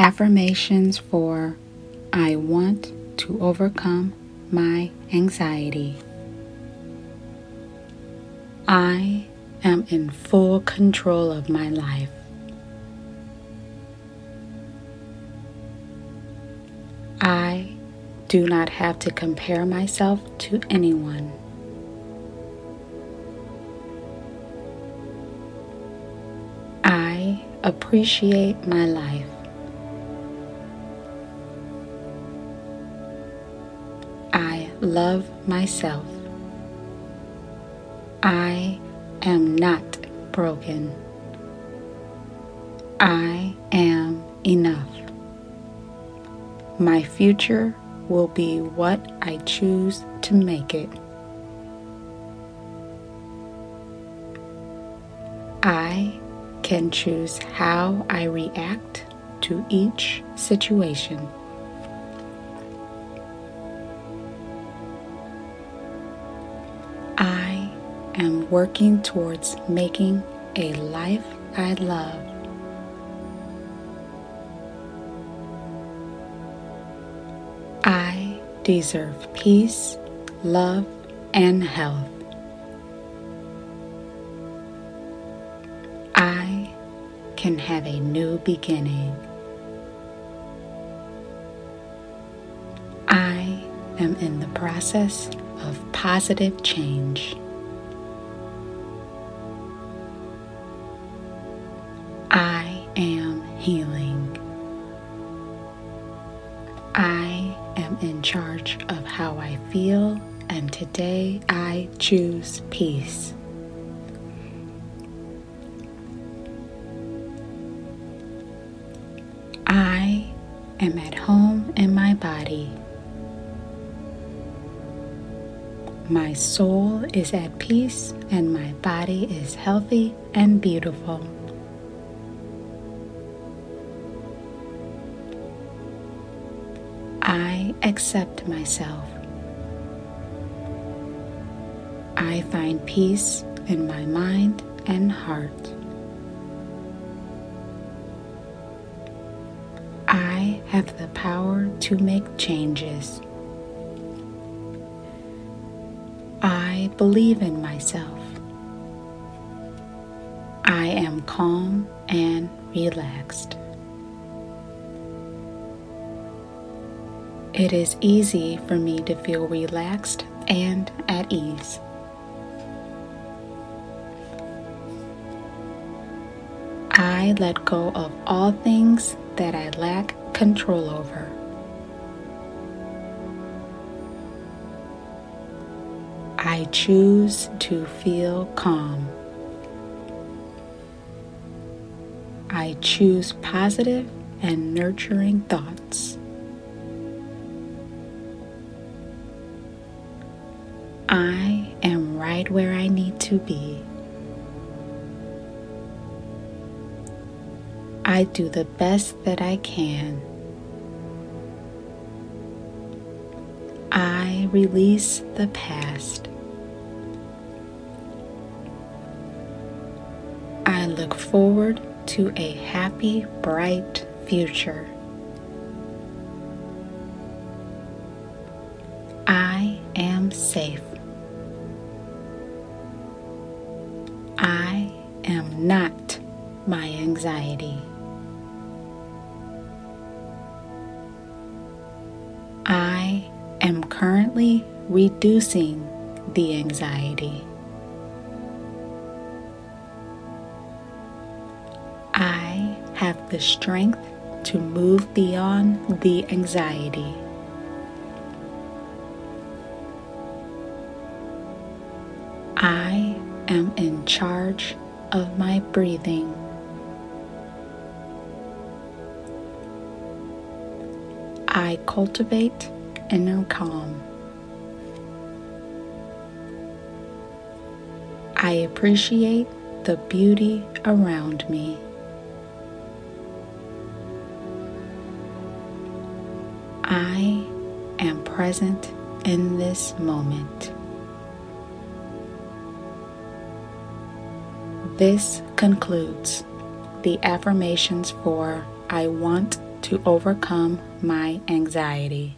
Affirmations for I want to overcome my anxiety. I am in full control of my life. I do not have to compare myself to anyone. I appreciate my life. Love myself. I am not broken. I am enough. My future will be what I choose to make it. I can choose how I react to each situation. Am working towards making a life I love. I deserve peace, love, and health. I can have a new beginning. I am in the process of positive change. Healing. I am in charge of how I feel, and today I choose peace. I am at home in my body. My soul is at peace and my body is healthy and beautiful. I accept myself. I find peace in my mind and heart. I have the power to make changes. I believe in myself. I am calm and relaxed. It is easy for me to feel relaxed and at ease. I let go of all things that I lack control over. I choose to feel calm. I choose positive and nurturing thoughts. I am right where I need to be. I do the best that I can. I release the past. I look forward to a happy, bright future. I am safe. Not my anxiety. I am currently reducing the anxiety. I have the strength to move beyond the anxiety. I am in charge of my breathing. I cultivate inner calm. I appreciate the beauty around me. I am present in this moment. This concludes the affirmations for I want to overcome my anxiety.